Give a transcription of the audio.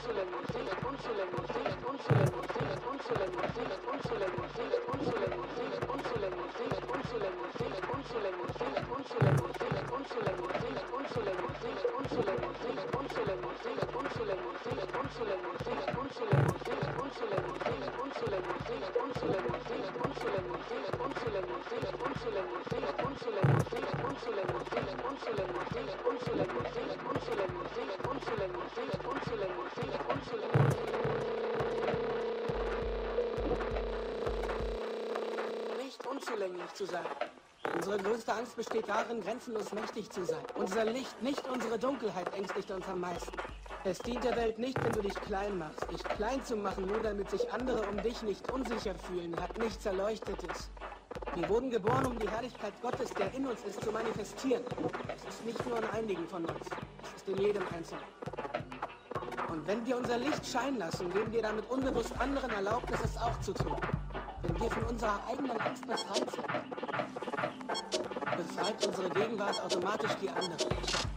consular, consular, consular, consular, consular. Angst besteht darin, grenzenlos mächtig zu sein. Unser Licht, nicht unsere Dunkelheit, ängstigt uns am meisten. Es dient der Welt nicht, wenn du dich klein machst. Dich klein zu machen, nur damit sich andere um dich nicht unsicher fühlen, hat nichts Erleuchtetes. Wir wurden geboren, um die Herrlichkeit Gottes, der in uns ist, zu manifestieren. Es ist nicht nur in einigen von uns, es ist in jedem Einzelnen. Und wenn wir unser Licht scheinen lassen, geben wir damit unbewusst anderen Erlaubnis, es auch zu tun. Wenn wir von unserer eigenen Angst befreit sind, befreit unsere Gegenwart automatisch die andere.